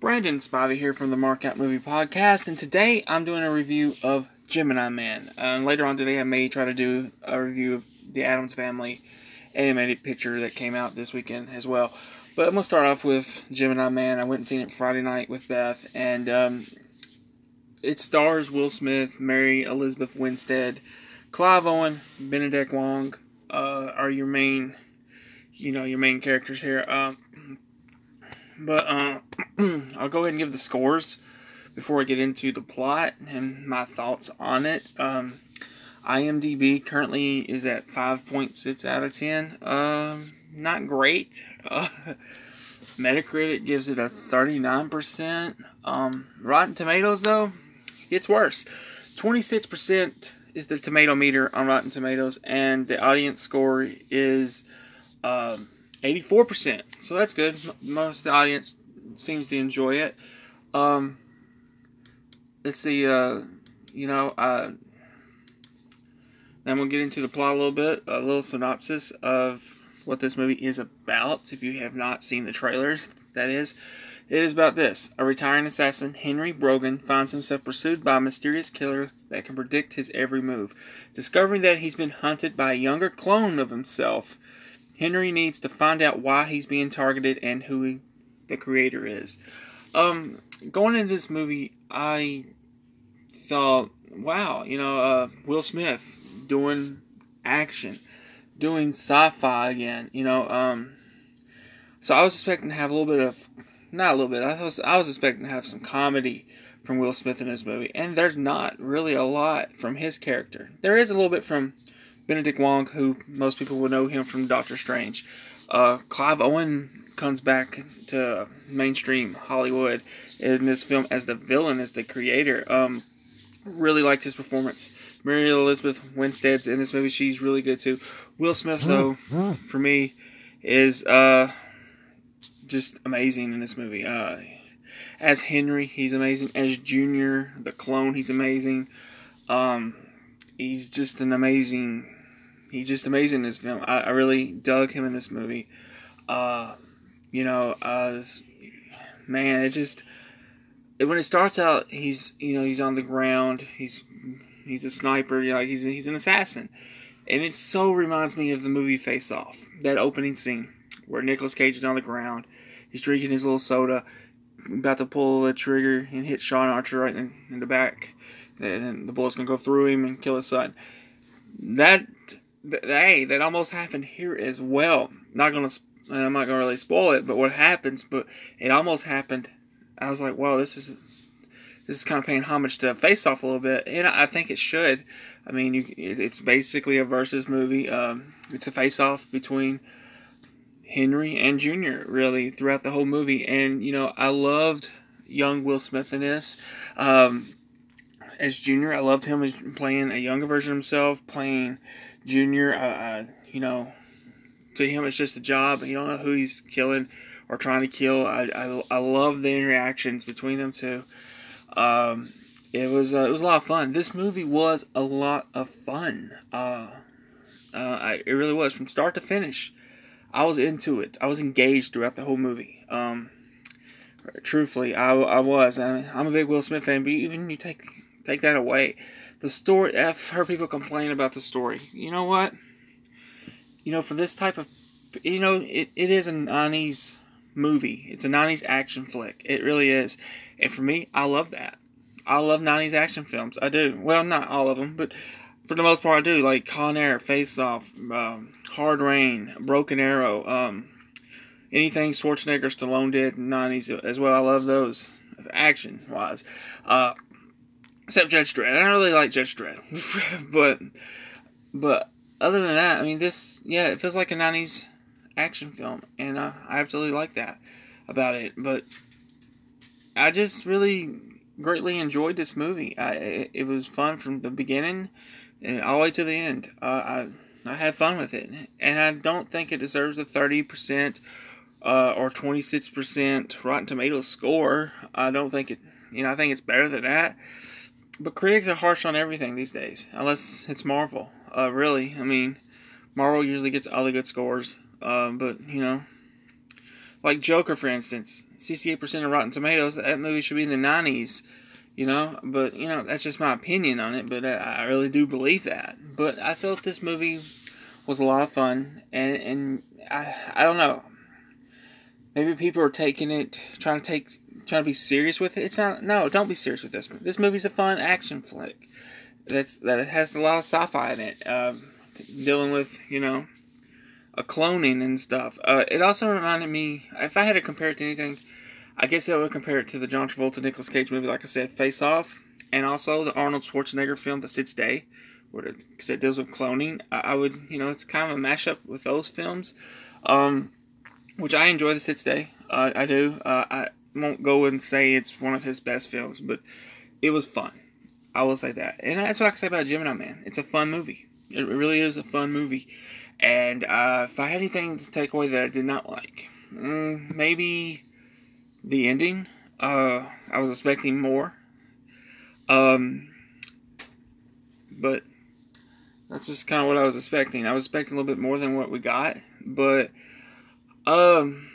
Brandon Spivey here from the Markout Movie Podcast, and today I'm doing a review of Gemini Man. Uh, later on today, I may try to do a review of the Addams Family animated picture that came out this weekend as well. But I'm gonna start off with Gemini Man. I went and seen it Friday night with Beth, and um, it stars Will Smith, Mary Elizabeth Winstead, Clive Owen, Benedict Wong uh, are your main, you know, your main characters here. Uh, but uh, I'll go ahead and give the scores before I get into the plot and my thoughts on it. Um, IMDb currently is at 5.6 out of 10. Um, not great. Uh, Metacritic gives it a 39%. Um, Rotten Tomatoes, though, gets worse. 26% is the tomato meter on Rotten Tomatoes, and the audience score is um, 84%. So that's good. Most of the audience seems to enjoy it. Um, let's see, uh, you know, uh, then we'll get into the plot a little bit, a little synopsis of what this movie is about. If you have not seen the trailers, that is. It is about this. A retiring assassin, Henry Brogan, finds himself pursued by a mysterious killer that can predict his every move. Discovering that he's been hunted by a younger clone of himself, Henry needs to find out why he's being targeted and who he, the creator is. Um, going into this movie, I thought, wow, you know, uh, Will Smith doing action, doing sci-fi again, you know. Um, so I was expecting to have a little bit of, not a little bit. I was I was expecting to have some comedy from Will Smith in this movie, and there's not really a lot from his character. There is a little bit from Benedict Wong, who most people will know him from Doctor Strange. Uh, Clive Owen comes back to mainstream Hollywood in this film as the villain, as the creator. Um, really liked his performance. Mary Elizabeth Winstead's in this movie; she's really good too. Will Smith, though, for me, is uh, just amazing in this movie. Uh, as Henry, he's amazing. As Junior, the clone, he's amazing. Um, he's just an amazing he's just amazing in this film. I, I really dug him in this movie. Uh, you know, as man, it just when it starts out, he's you know he's on the ground. He's he's a sniper. You know, he's he's an assassin, and it so reminds me of the movie Face Off. That opening scene where Nicolas Cage is on the ground. He's drinking his little soda, about to pull the trigger and hit Sean Archer right in, in the back. And the bullet's gonna go through him and kill his son. That hey, that almost happened here as well. Not gonna, I'm not gonna really spoil it, but what happens? But it almost happened. I was like, wow, this is this is kind of paying homage to Face Off a little bit, and I think it should. I mean, you, it's basically a versus movie. Um, it's a face off between Henry and Junior, really, throughout the whole movie. And you know, I loved young Will Smith in this. Um, as Junior, I loved him as playing a younger version of himself, playing Junior, uh, you know, to him it's just a job. You don't know who he's killing or trying to kill. I, I, I love the interactions between them two. Um, it was uh, it was a lot of fun. This movie was a lot of fun. Uh, uh, I, it really was from start to finish. I was into it. I was engaged throughout the whole movie. Um, truthfully, I, I was. I I'm a big Will Smith fan, but even you take take that away, the story, I've heard people complain about the story. You know what? You know, for this type of, you know, it, it is a 90s movie. It's a 90s action flick. It really is. And for me, I love that. I love 90s action films. I do. Well, not all of them, but for the most part, I do. Like Con Air, Face Off, um, Hard Rain, Broken Arrow, um, anything Schwarzenegger, Stallone did in 90s as well. I love those action wise. Uh, except Judge Dredd. I don't really like Judge Dredd, but but other than that, I mean, this yeah, it feels like a '90s action film, and uh, I absolutely like that about it. But I just really greatly enjoyed this movie. I, it, it was fun from the beginning and all the way to the end. Uh, I I had fun with it, and I don't think it deserves a thirty percent uh, or twenty six percent Rotten Tomatoes score. I don't think it. You know, I think it's better than that but critics are harsh on everything these days, unless it's Marvel. Uh, really, I mean, Marvel usually gets all the good scores, uh, but you know, like Joker, for instance, 68% of Rotten Tomatoes. That movie should be in the 90s, you know. But you know, that's just my opinion on it. But I, I really do believe that. But I felt this movie was a lot of fun, and and I I don't know. Maybe people are taking it, trying to take, trying to be serious with it. It's not. No, don't be serious with this. This movie's a fun action flick. That's that has a lot of sci-fi in it, um, dealing with you know, a cloning and stuff. Uh, it also reminded me, if I had to compare it to anything, I guess I would compare it to the John Travolta Nicolas Cage movie, like I said, Face Off, and also the Arnold Schwarzenegger film, The Sixth Day because it deals with cloning. I, I, would, you know, it's kind of a mashup with those films, um, which I enjoy. The Sixth Day, uh, I do. Uh, I won't go and say it's one of his best films, but it was fun. I will say that, and that's what I can say about Gemini Man. It's a fun movie. It really is a fun movie. And uh, if I had anything to take away that I did not like, mm, maybe the ending. Uh, I was expecting more. Um, but that's just kind of what I was expecting. I was expecting a little bit more than what we got, but um,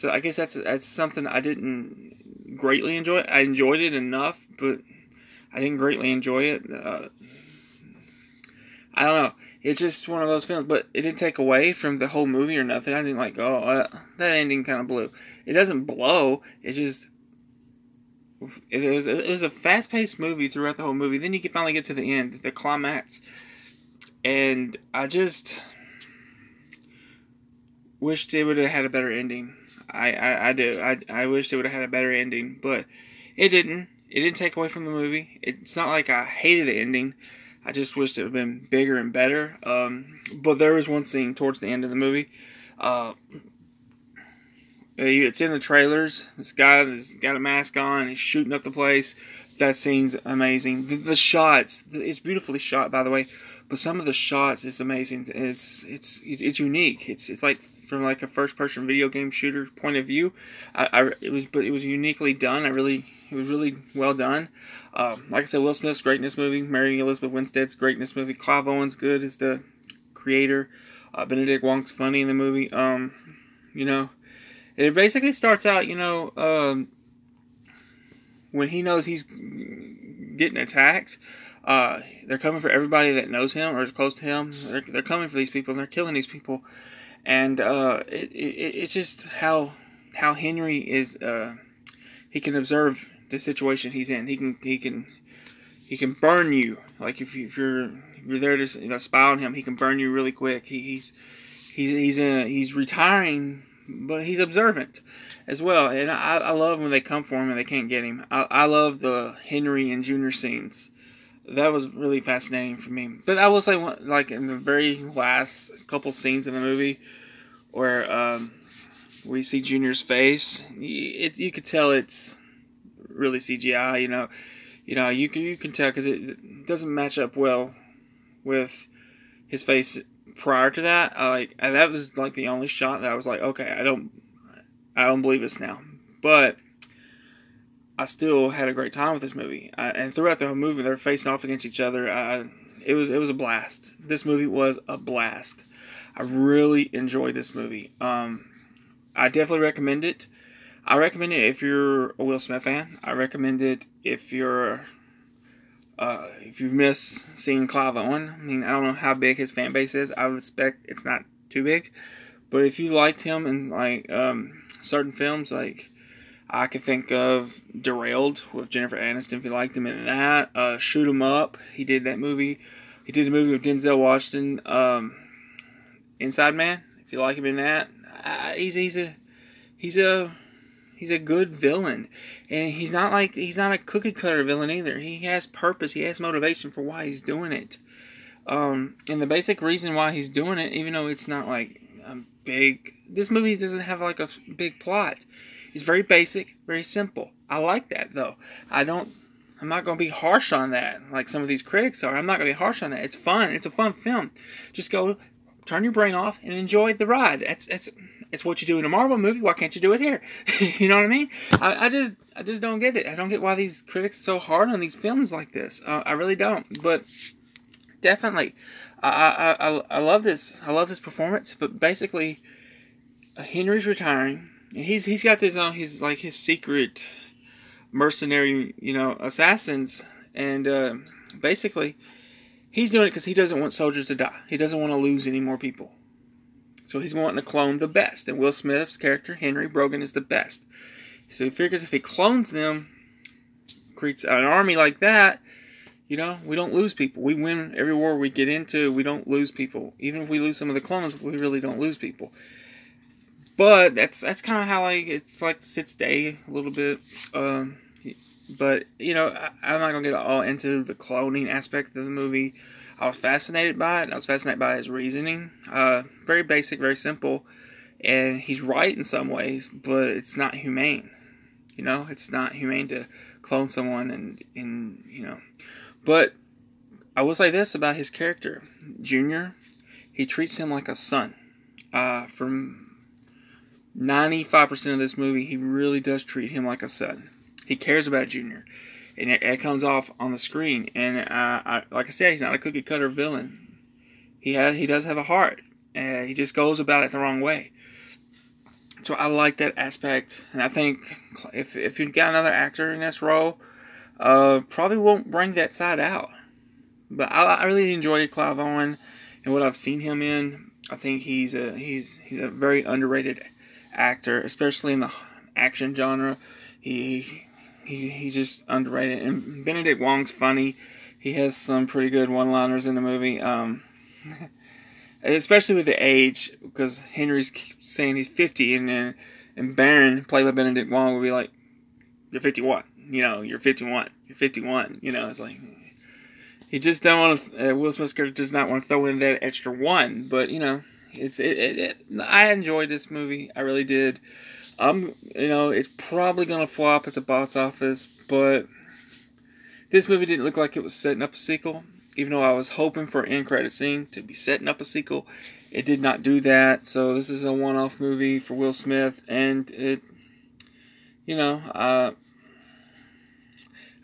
so I guess that's that's something I didn't greatly enjoy. I enjoyed it enough, but I didn't greatly enjoy it. Uh, I don't know. It's just one of those films, but it didn't take away from the whole movie or nothing. I didn't like, oh, uh, that ending kind of blew. It doesn't blow. It just it was it was a fast paced movie throughout the whole movie. Then you can finally get to the end, the climax, and I just wished it would have had a better ending. I, I, I do. I, I wish it would have had a better ending, but it didn't. It didn't take away from the movie. It's not like I hated the ending. I just wished it would have been bigger and better. Um, but there was one scene towards the end of the movie. Uh, it's in the trailers. This guy has got a mask on. He's shooting up the place. That scene's amazing. The, the shots, it's beautifully shot, by the way but some of the shots is amazing. It's it's it's unique. It's it's like from like a first person video game shooter point of view. I, I it was but it was uniquely done. I really it was really well done. Um, like I said, Will Smith's great in this movie. Mary Elizabeth Winstead's great in this movie. Clive Owen's good as the creator. Uh, Benedict Wong's funny in the movie. Um, you know, it basically starts out, you know, um, when he knows he's getting attacked. Uh, they're coming for everybody that knows him or is close to him. They're, they're coming for these people and they're killing these people. And uh, it, it, it's just how how Henry is. Uh, he can observe the situation he's in. He can he can he can burn you. Like if, you, if you're if you're there to you know, spy on him, he can burn you really quick. He, he's he's he's in a, he's retiring, but he's observant as well. And I, I love when they come for him and they can't get him. I, I love the Henry and Junior scenes that was really fascinating for me. But I will say, like in the very last couple scenes in the movie, where um, we see Junior's face, it, you could tell it's really CGI. You know, you know, you can you can tell because it doesn't match up well with his face prior to that. I like that was like the only shot that I was like, okay, I don't, I don't believe this now. But I still had a great time with this movie. I, and throughout the whole movie, they're facing off against each other. I, it was it was a blast. This movie was a blast. I really enjoyed this movie. Um, I definitely recommend it. I recommend it if you're a Will Smith fan. I recommend it if you're uh, if you've missed seeing Clive Owen. I mean, I don't know how big his fan base is. I would expect it's not too big, but if you liked him in like um, certain films, like I could think of Derailed with Jennifer Aniston if you liked him in that. Uh, Shoot 'em Up, he did that movie. He did a movie with Denzel Washington, um, Inside Man. If you like him in that, uh, he's he's a he's a he's a good villain, and he's not like he's not a cookie cutter villain either. He has purpose. He has motivation for why he's doing it. Um, and the basic reason why he's doing it, even though it's not like a big, this movie doesn't have like a big plot it's very basic, very simple. I like that though. I don't. I'm not going to be harsh on that like some of these critics are. I'm not going to be harsh on that. It's fun. It's a fun film. Just go, turn your brain off and enjoy the ride. That's that's it's what you do in a Marvel movie. Why can't you do it here? you know what I mean? I, I, just I just don't get it. I don't get why these critics are so hard on these films like this. Uh, I really don't. But definitely, I, I I I love this. I love this performance. But basically Henry's retiring, and he's he's got this on his like his secret mercenary, you know, assassins, and uh, basically he's doing it because he doesn't want soldiers to die. He doesn't want to lose any more people. So he's wanting to clone the best, and Will Smith's character Henry Brogan is the best. So he figures if he clones them, creates an army like that, you know, we don't lose people. We win every war we get into. We don't lose people. Even if we lose some of the clones, we really don't lose people. But that's that's kind of how like it's like Sixth Day a little bit. Um, but you know, I, I'm not gonna get all into the cloning aspect of the movie. I was fascinated by it. I was fascinated by his reasoning. Uh, very basic, very simple, and he's right in some ways, but it's not humane. You know, it's not humane to clone someone and and you know but I will say this about his character, Junior. He treats him like a son. Uh, from 95% of this movie, he really does treat him like a son. He cares about Junior, and it, it comes off on the screen. And uh, I, like I said, he's not a cookie cutter villain. He has, he does have a heart, and he just goes about it the wrong way. So I like that aspect, and I think if if you've got another actor in this role uh, probably won't bring that side out. But I, I really enjoyed Clive Owen and what I've seen him in. I think he's a he's he's a very underrated actor, especially in the action genre. He he he's just underrated. And Benedict Wong's funny. He has some pretty good one-liners in the movie. Um, especially with the age, because Henry's saying he's 50, and then and Baron, played by Benedict Wong, will be like, "You're 51." you know, you're 51. You're 51. You know, it's like he just don't want to. Uh, Will Smith's character does not want to throw in that extra one. But you know, it's it, it, it, I enjoyed this movie. I really did. I'm you know, it's probably gonna flop at the box office, but this movie didn't look like it was setting up a sequel. Even though I was hoping for an end credit scene to be setting up a sequel, it did not do that. So this is a one-off movie for Will Smith, and it, you know, uh,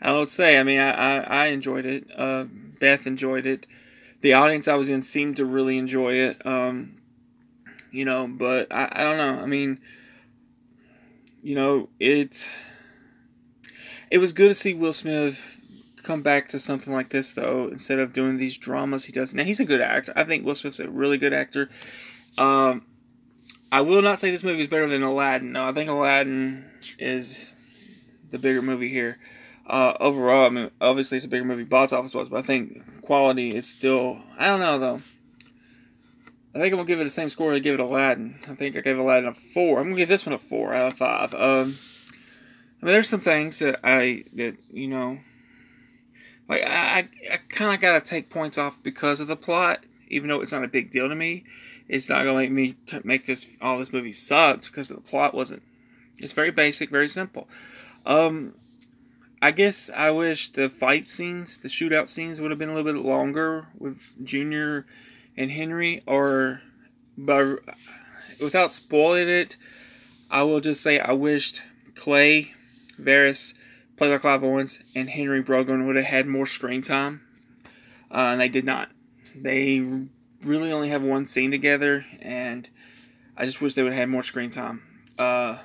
I would say, I mean, I, I, I enjoyed it. Uh, Beth enjoyed it. The audience I was in seemed to really enjoy it. Um, you know, but I, I don't know. I mean, you know, it it was good to see Will Smith come back to something like this though, instead of doing these dramas he does. Now he's a good actor. I think Will Smith's a really good actor. Um, I will not say this movie is better than Aladdin. No, I think Aladdin is the bigger movie here uh, overall, I mean, obviously it's a bigger movie box office was, but I think quality is still. I don't know though. I think I'm gonna give it the same score I give it Aladdin. I think I gave Aladdin a four. I'm gonna give this one a four out of five. Um, I mean, there's some things that I that you know, like I I, I kind of gotta take points off because of the plot, even though it's not a big deal to me. It's not gonna make me t- make this all this movie sucks because the plot wasn't. It's very basic, very simple. Um, I guess I wish the fight scenes, the shootout scenes, would have been a little bit longer with Junior and Henry, or but without spoiling it, I will just say I wished Clay Verris, played by Clive Owens, and Henry Brogan would have had more screen time, uh, and they did not. They really only have one scene together, and I just wish they would have had more screen time. Uh,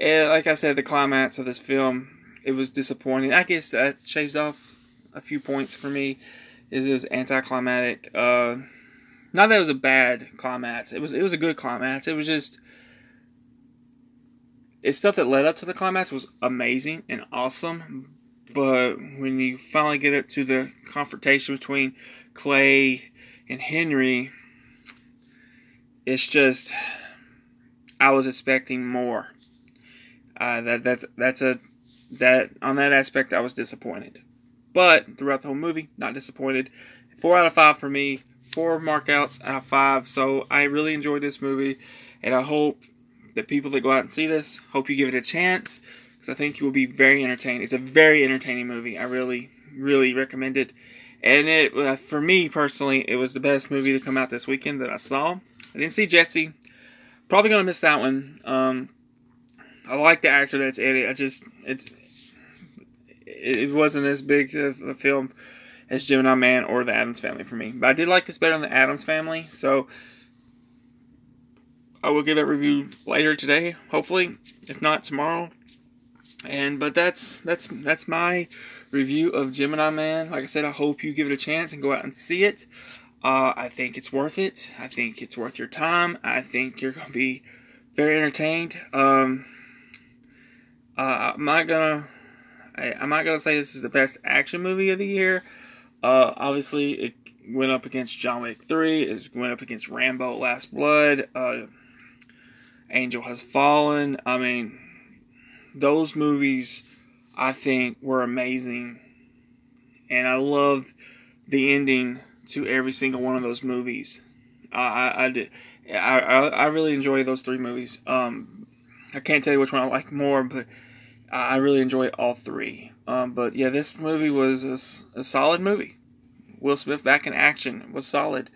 like I said, the climax of this film, it was disappointing. I guess that shaves off a few points for me. It was anticlimactic. Uh, not that it was a bad climax. It was it was a good climax. It was just it's stuff that led up to the climax was amazing and awesome. But when you finally get up to the confrontation between Clay and Henry, it's just I was expecting more. Uh, that that that's a that on that aspect I was disappointed, but throughout the whole movie, not disappointed. Four out of five for me. Four markouts out of five. So I really enjoyed this movie, and I hope that people that go out and see this hope you give it a chance because I think you will be very entertained. It's a very entertaining movie. I really really recommend it. And it uh, for me personally, it was the best movie to come out this weekend that I saw. I didn't see Jexi. Probably gonna miss that one. Um, I like the actor that's in it. I just it it wasn't as big of a film as Gemini Man or The Addams Family for me. But I did like this better than The Addams Family. So I will give that review later today, hopefully, if not tomorrow. And but that's that's that's my review of Gemini Man. Like I said, I hope you give it a chance and go out and see it. Uh, I think it's worth it. I think it's worth your time. I think you're gonna be very entertained. Um, uh, I'm not gonna I, am not gonna say this is the best action movie of the year. Uh, obviously, it went up against John Wick 3. It went up against Rambo: Last Blood. Uh, Angel Has Fallen. I mean, those movies I think were amazing, and I loved the ending to every single one of those movies. I I, I did. I, I really enjoy those three movies. Um, I can't tell you which one I like more, but I really enjoy all three. Um, but yeah, this movie was a, a, solid movie. Will Smith back in action was solid.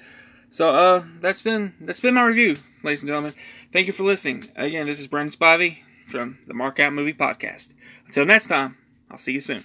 So uh, that's been that's been my review, ladies and gentlemen. Thank you for listening. Again, this is Brendan Spivey from the Mark Out Movie Podcast. Until next time, I'll see you soon.